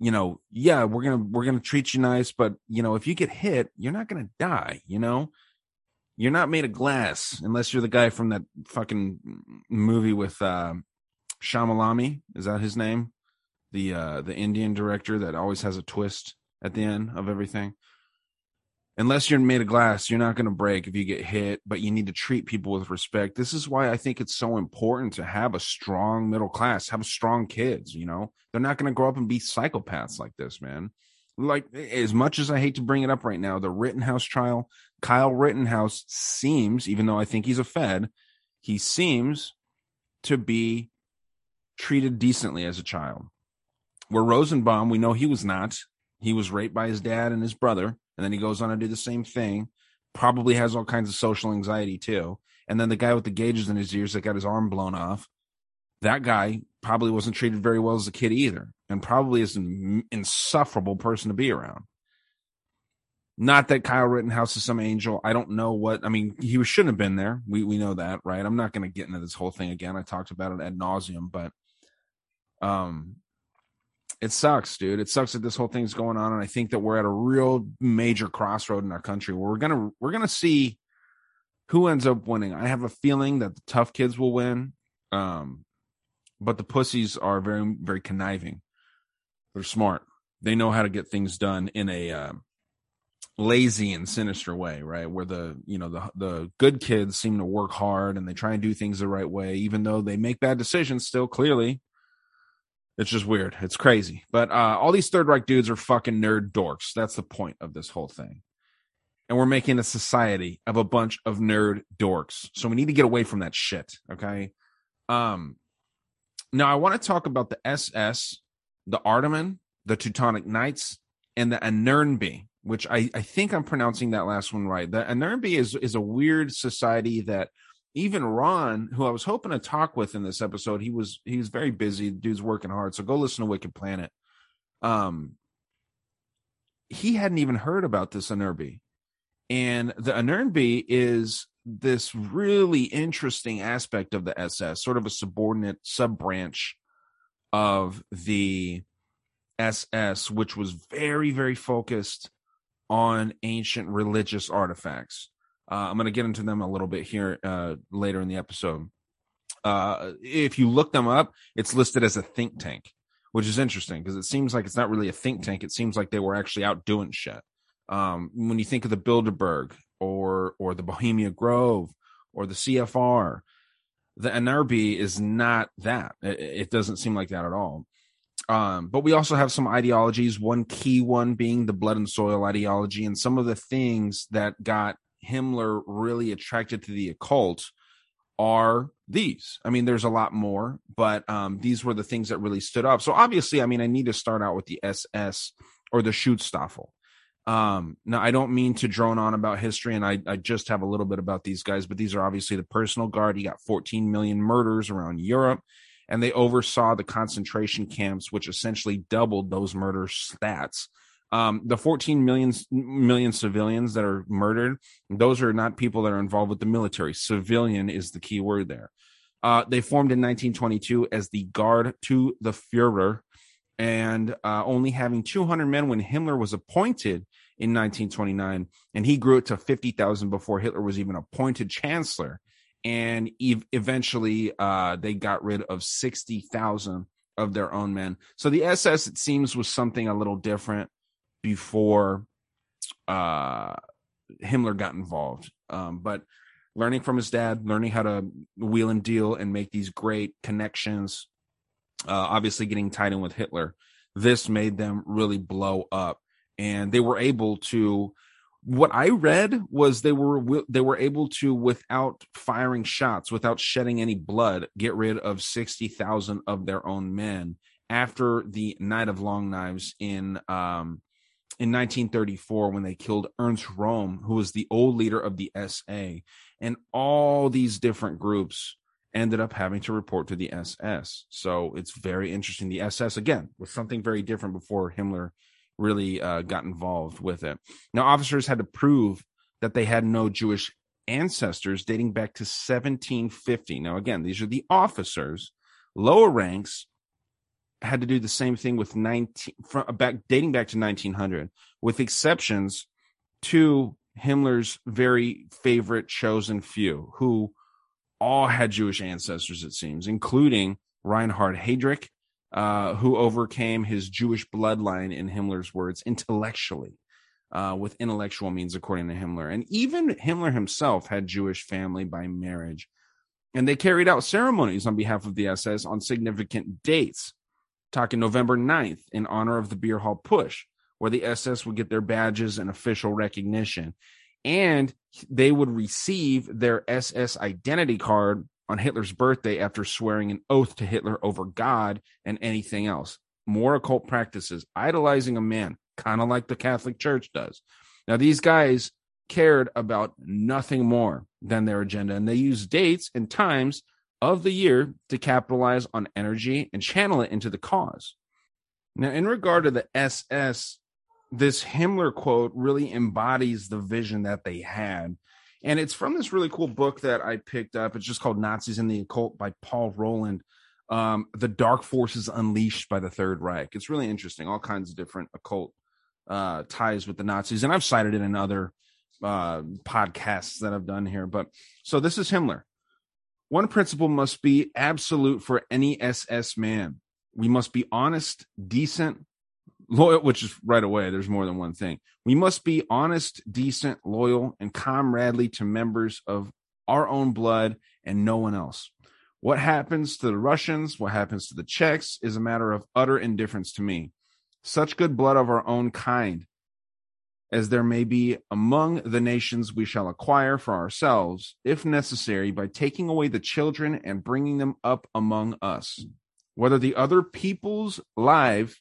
Speaker 1: you know, yeah, we're gonna we're gonna treat you nice, but you know, if you get hit, you're not gonna die. You know, you're not made of glass unless you're the guy from that fucking movie with uh, Shyamalami. Is that his name? The uh, the Indian director that always has a twist at the end of everything unless you're made of glass, you're not going to break if you get hit, but you need to treat people with respect. This is why I think it's so important to have a strong middle class, have strong kids, you know? They're not going to grow up and be psychopaths like this, man. Like as much as I hate to bring it up right now, the Rittenhouse trial, Kyle Rittenhouse seems, even though I think he's a Fed, he seems to be treated decently as a child. Where Rosenbaum, we know he was not. He was raped by his dad and his brother and then he goes on to do the same thing. Probably has all kinds of social anxiety too. And then the guy with the gauges in his ears that got his arm blown off, that guy probably wasn't treated very well as a kid either, and probably is an insufferable person to be around. Not that Kyle Rittenhouse is some angel. I don't know what. I mean, he shouldn't have been there. We we know that, right? I'm not going to get into this whole thing again. I talked about it ad nauseum, but um, it sucks, dude. It sucks that this whole thing's going on, and I think that we're at a real major crossroad in our country where we're gonna we're gonna see who ends up winning. I have a feeling that the tough kids will win, um, but the pussies are very very conniving. They're smart. They know how to get things done in a uh, lazy and sinister way, right? Where the you know the the good kids seem to work hard and they try and do things the right way, even though they make bad decisions. Still, clearly, it's just weird. It's crazy. But uh, all these Third Reich dudes are fucking nerd dorks. That's the point of this whole thing. And we're making a society of a bunch of nerd dorks. So we need to get away from that shit. Okay. Um. Now I want to talk about the SS, the Ardaman, the Teutonic Knights, and the Ahnenerbe which I, I think I'm pronouncing that last one right. The Ahnenerbe is is a weird society that even Ron, who I was hoping to talk with in this episode, he was he was very busy. The dude's working hard. So go listen to Wicked Planet. Um he hadn't even heard about this Ahnenerbe. And the Ahnenerbe is this really interesting aspect of the SS, sort of a subordinate sub branch of the SS, which was very, very focused on ancient religious artifacts. Uh, I'm going to get into them a little bit here uh, later in the episode. Uh, if you look them up, it's listed as a think tank, which is interesting because it seems like it's not really a think tank. It seems like they were actually out doing shit. Um, when you think of the Bilderberg or or the Bohemian Grove or the CFR, the Ahnenerbe is not that. It, it doesn't seem like that at all. Um, but we also have some ideologies, one key one being the blood and soil ideology, and some of the things that got Himmler really attracted to the occult are these. I mean, there's a lot more, but um, these were the things that really stood up. So obviously, I mean, I need to start out with the SS or the Schutzstaffel. Um, now, I don't mean to drone on about history, and I, I just have a little bit about these guys, but these are obviously the personal guard. He got 14 million murders around Europe and they oversaw the concentration camps, which essentially doubled those murder stats. Um, the 14 million million civilians that are murdered, those are not people that are involved with the military. Civilian is the key word there. Uh, they formed in 1922 as the Guard to the Fuhrer, and uh, only having 200 men when Himmler was appointed in 1929, and he grew it to 50,000 before Hitler was even appointed chancellor and ev- eventually uh, they got rid of 60,000 of their own men. So the SS, it seems, was something a little different before uh, Himmler got involved. Um, but learning from his dad, learning how to wheel and deal and make these great connections, uh, obviously getting tied in with Hitler, this made them really blow up. And they were able to what I read was they were they were able to without firing shots, without shedding any blood, get rid of sixty thousand of their own men after the Night of Long Knives in um, in 1934 when they killed Ernst Röhm, who was the old leader of the SA, and all these different groups ended up having to report to the SS. So it's very interesting. The SS again was something very different before Himmler really uh, got involved with it. Now, officers had to prove that they had no Jewish ancestors dating back to 1750. Now, again, these are the officers. Lower ranks had to do the same thing with 19 from back dating back to 1900, with exceptions to Himmler's very favorite chosen few, who all had Jewish ancestors, it seems, including Reinhard Heydrich uh, who overcame his Jewish bloodline, in Himmler's words, intellectually, uh, with intellectual means, according to Himmler. And even Himmler himself had Jewish family by marriage. And they carried out ceremonies on behalf of the SS on significant dates, talking November 9th in honor of the beer hall putsch, where the SS would get their badges and official recognition. And they would receive their SS identity card on Hitler's birthday after swearing an oath to Hitler over God and anything else. More occult practices, idolizing a man, kind of like the Catholic Church does. Now, these guys cared about nothing more than their agenda, and they used dates and times of the year to capitalize on energy and channel it into the cause. Now, in regard to the SS, this Himmler quote really embodies the vision that they had and it's from this really cool book that I picked up. It's just called Nazis in the Occult by Paul Roland. Um, the Dark Forces Unleashed by the Third Reich. It's really interesting. All kinds of different occult uh, ties with the Nazis, and I've cited it in other uh, podcasts that I've done here. But so this is Himmler. One principle must be absolute for any SS man. We must be honest, decent, loyal, which is right away. There's more than one thing. We must be honest, decent, loyal, and comradely to members of our own blood and no one else. What happens to the Russians, what happens to the Czechs, is a matter of utter indifference to me. Such good blood of our own kind as there may be among the nations we shall acquire for ourselves, if necessary, by taking away the children and bringing them up among us. Whether the other peoples live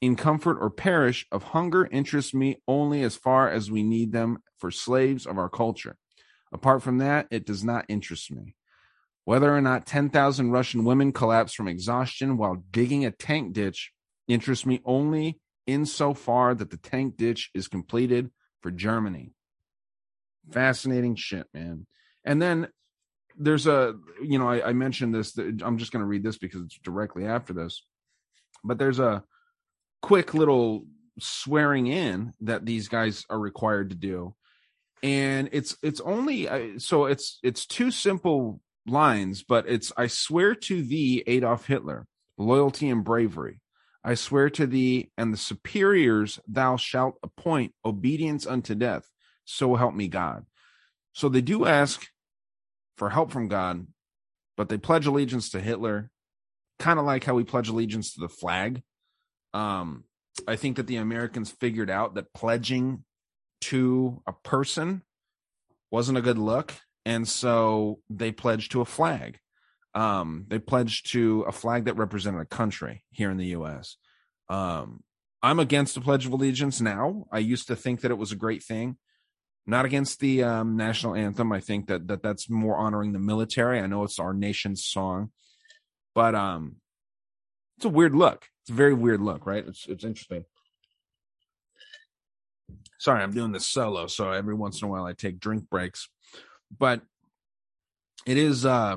Speaker 1: in comfort or perish of hunger interests me only as far as we need them for slaves of our culture. Apart from that, it does not interest me. Whether or not 10,000 Russian women collapse from exhaustion while digging a tank ditch interests me only insofar that the tank ditch is completed for Germany. Fascinating shit, man. And then there's a, you know, I, I mentioned this. I'm just going to read this because it's directly after this. But there's a quick little swearing in that these guys are required to do and it's it's only so it's it's two simple lines but it's i swear to thee adolf hitler loyalty and bravery I swear to thee and the superiors thou shalt appoint obedience unto death. So help me God. So they do ask for help from God, but they pledge allegiance to Hitler, kind of like how we pledge allegiance to the flag. Um, I think that the Americans figured out that pledging to a person wasn't a good look. And so they pledged to a flag. Um, they pledged to a flag that represented a country here in the U.S. Um, I'm against the Pledge of Allegiance now. I used to think that it was a great thing. Not against the um, national anthem. I think that, that that's more honoring the military. I know it's our nation's song, but um, it's a weird look. It's a very weird look, right? It's it's interesting. Sorry, I'm doing this solo, so every once in a while I take drink breaks. But it is uh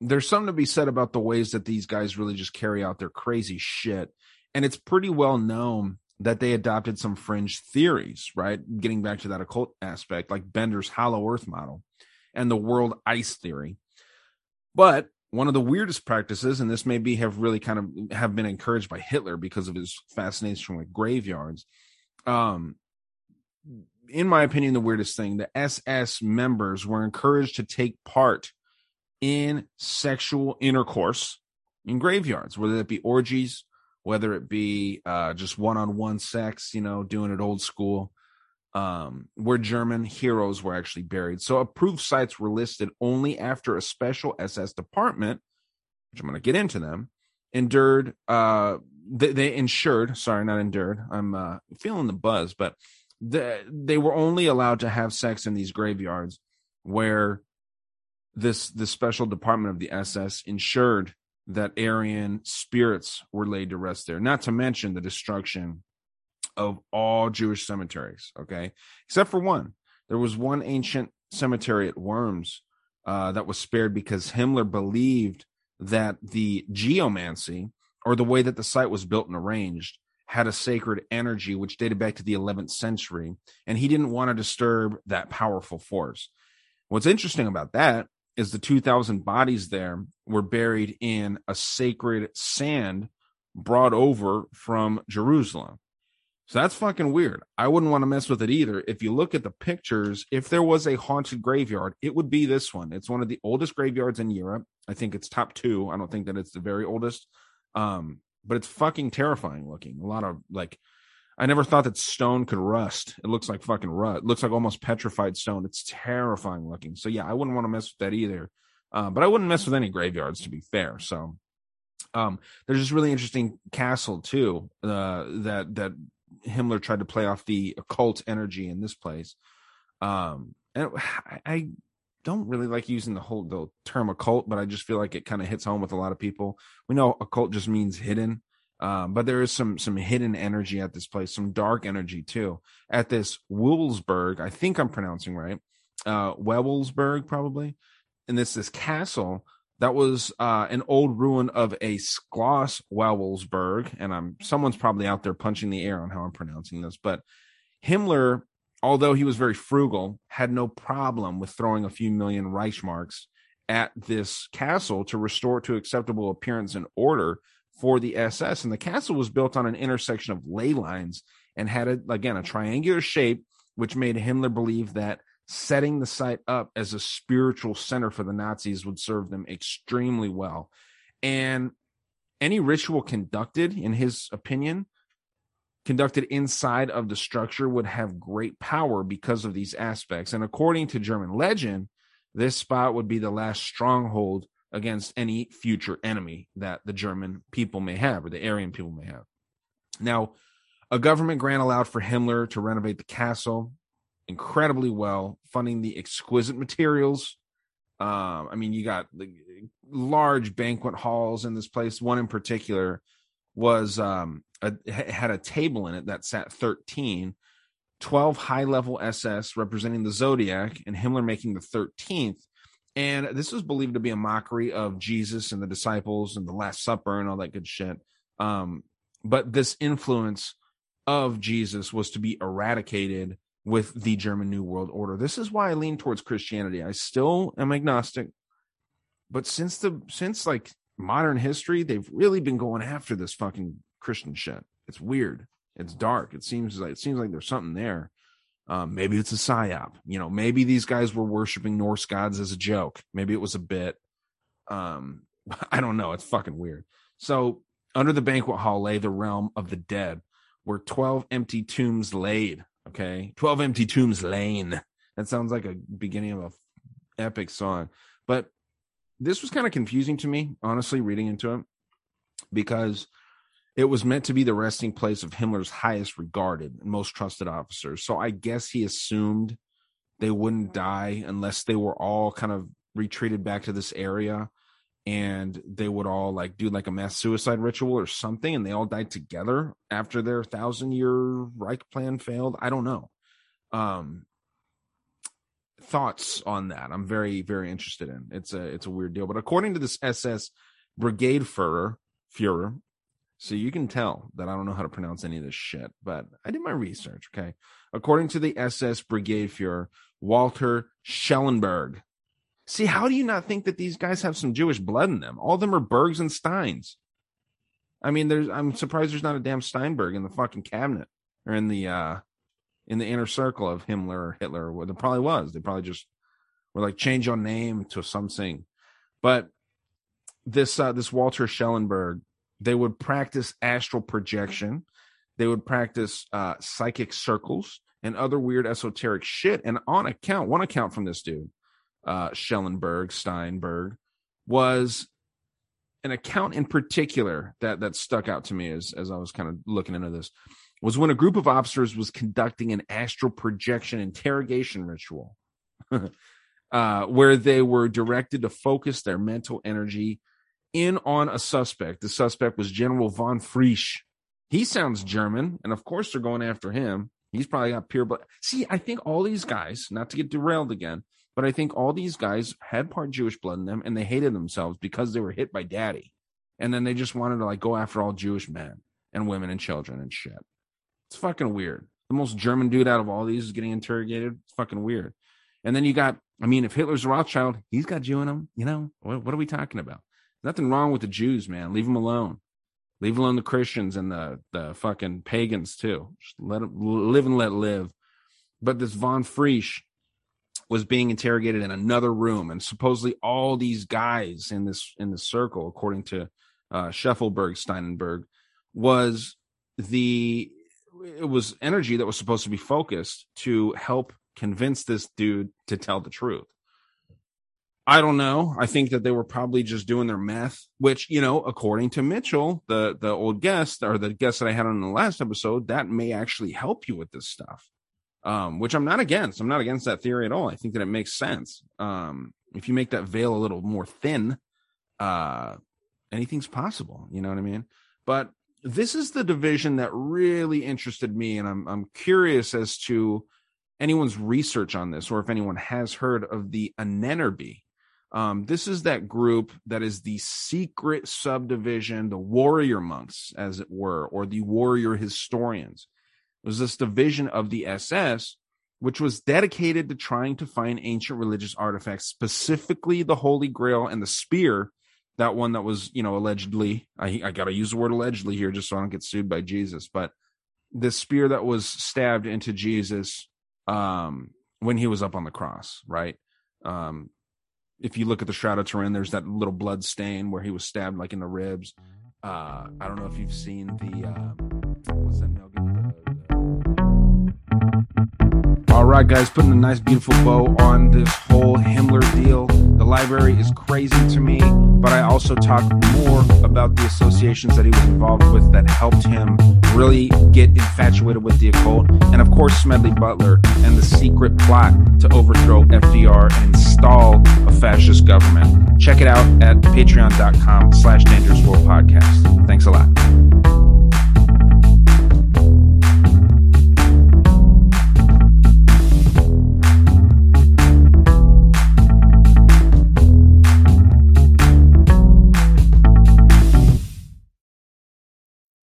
Speaker 1: there's something to be said about the ways that these guys really just carry out their crazy shit. And it's pretty well known that they adopted some fringe theories, right? Getting back to that occult aspect, like Bender's hollow earth model and the world ice theory. But one of the weirdest practices, and this maybe have really kind of have been encouraged by Hitler because of his fascination with graveyards. Um, in my opinion, the weirdest thing, the SS members were encouraged to take part in sexual intercourse in graveyards, whether it be orgies, whether it be uh, just one-on-one sex, you know, doing it old school, um, where German heroes were actually buried. So approved sites were listed only after a special SS department, which I'm going to get into them, endured. Uh, they, they ensured. Sorry, not endured. I'm uh, feeling the buzz, but the, they were only allowed to have sex in these graveyards where this this special department of the SS ensured that Aryan spirits were laid to rest there. Not to mention the destruction of all Jewish cemeteries. Okay, except for one. There was one ancient cemetery at Worms uh, that was spared because Himmler believed that the geomancy, or the way that the site was built and arranged, had a sacred energy which dated back to the 11th century, and he didn't want to disturb that powerful force. What's interesting about that is the 2000 bodies there were buried in a sacred sand brought over from Jerusalem. So that's fucking weird. I wouldn't want to mess with it either. If you look at the pictures, if there was a haunted graveyard, it would be this one. It's one of the oldest graveyards in Europe. I think it's top two. I don't think that it's the very oldest. Um, but it's fucking terrifying looking. A lot of like I never thought that stone could rust. It looks like fucking rust. It looks like almost petrified stone. It's terrifying looking. So yeah, I wouldn't want to mess with that either. Uh, but I wouldn't mess with any graveyards to be fair. So um, there's this really interesting castle too uh, that that Himmler tried to play off the occult energy in this place. Um, and I don't really like using the whole the term occult, but I just feel like it kind of hits home with a lot of people. We know occult just means hidden. Um, but there is some some hidden energy at this place, some dark energy too. At this Woolsburg, I think I'm pronouncing right, uh, probably, and this this castle that was uh, an old ruin of a Schloss Wewelsburg, and I'm someone's probably out there punching the air on how I'm pronouncing this, but Himmler, although he was very frugal, had no problem with throwing a few million Reichsmarks at this castle to restore to acceptable appearance and order for the SS. And the castle was built on an intersection of ley lines and had, a, again, a triangular shape, which made Himmler believe that setting the site up as a spiritual center for the Nazis would serve them extremely well. And any ritual conducted, in his opinion, conducted inside of the structure would have great power because of these aspects. And according to German legend, this spot would be the last stronghold against any future enemy that the German people may have or the Aryan people may have. Now, a government grant allowed for Himmler to renovate the castle incredibly well, funding the exquisite materials. Um, I mean, you got the large banquet halls in this place. One in particular was um, a, had a table in it that sat 13, 12 high level SS representing the Zodiac, and Himmler making the 13th. And this was believed to be a mockery of Jesus and the disciples and the Last Supper and all that good shit. Um, but this influence of Jesus was to be eradicated with the German New World Order. This is why I lean towards Christianity. I still am agnostic, but since the since like modern history, they've really been going after this fucking Christian shit. It's weird. It's dark. It seems like it seems like there's something there. Um, maybe it's a psyop. You know, maybe these guys were worshiping Norse gods as a joke. Maybe it was a bit. Um, <laughs> I don't know. It's fucking weird. So under the banquet hall lay the realm of the dead, where twelve empty tombs laid. Okay, twelve empty tombs lain. That sounds like a beginning of a epic song. But this was kind of confusing to me, honestly, reading into it, because it was meant to be the resting place of Himmler's highest regarded and most trusted officers. So I guess he assumed they wouldn't die unless they were all kind of retreated back to this area and they would all like do like a mass suicide ritual or something and they all died together after their thousand year Reich plan failed. I don't know. Um thoughts on that. I'm very, very interested in. It's a it's a weird deal. But according to this SS Brigade Führer, Führer, so you can tell that I don't know how to pronounce any of this shit, but I did my research. Okay. According to the SS Brigade Führer, Walter Schellenberg. See, how do you not think that these guys have some Jewish blood in them? All of them are Bergs and Steins. I mean, there's I'm surprised there's not a damn Steinberg in the fucking cabinet or in the uh in the inner circle of Himmler or Hitler. Well, there probably was. They probably just were like change your name to something. But this uh this Walter Schellenberg they would practice astral projection. They would practice uh, psychic circles and other weird esoteric shit. And on account, one account from this dude, uh, Schellenberg, Steinberg, was an account in particular that that stuck out to me as as I was kind of looking into this was when a group of officers was conducting an astral projection interrogation ritual, <laughs> uh, where they were directed to focus their mental energy in on a suspect. The suspect was General von Fritsch. He sounds German, and of course they're going after him. He's probably got pure blood. See, I think all these guys, not to get derailed again, but I think all these guys had part Jewish blood in them, and they hated themselves because they were hit by daddy, and then they just wanted to like go after all Jewish men and women and children and shit. It's fucking weird. The most German dude out of all these is getting interrogated. It's fucking weird. And then you got, I mean, if Hitler's Rothschild, he's got Jew in him. You know, what, what are we talking about? Nothing wrong with the Jews, man. Leave them alone. Leave alone the Christians and the the fucking pagans too. Just let them live and let live. But this von Fritsch was being interrogated in another room, and supposedly all these guys in this in the circle, according to uh, Scheffelberg Steinberg, was the it was energy that was supposed to be focused to help convince this dude to tell the truth. I don't know. I think that they were probably just doing their math, which, you know, according to Mitchell, the the old guest or the guest that I had on the last episode, that may actually help you with this stuff. Um, which I'm not against. I'm not against that theory at all. I think that it makes sense. Um, if you make that veil a little more thin, uh, anything's possible. You know what I mean? But this is the division that really interested me, and I'm I'm curious as to anyone's research on this, or if anyone has heard of the Ahnenerbe. Um, this is that group that is the secret subdivision, the warrior monks, as it were, or the warrior historians. It was this division of the SS, which was dedicated to trying to find ancient religious artifacts, specifically the Holy Grail and the spear that one that was you know allegedly I I gotta use the word allegedly here just so I don't get sued by Jesus, but the spear that was stabbed into Jesus um when he was up on the cross, right? Um if you look at the Shroud of Turin, there's that little blood stain where he was stabbed like in the ribs. Uh I don't know if you've seen the uh, what's that Mel all right, guys, putting a nice, beautiful bow on this whole Himmler deal. The library is crazy to me, but I also talk more about the associations that he was involved with that helped him really get infatuated with the occult. And of course, Smedley Butler and the secret plot to overthrow FDR and install a fascist government. Check it out at patreon.com slash dangerous world podcast. Thanks a lot.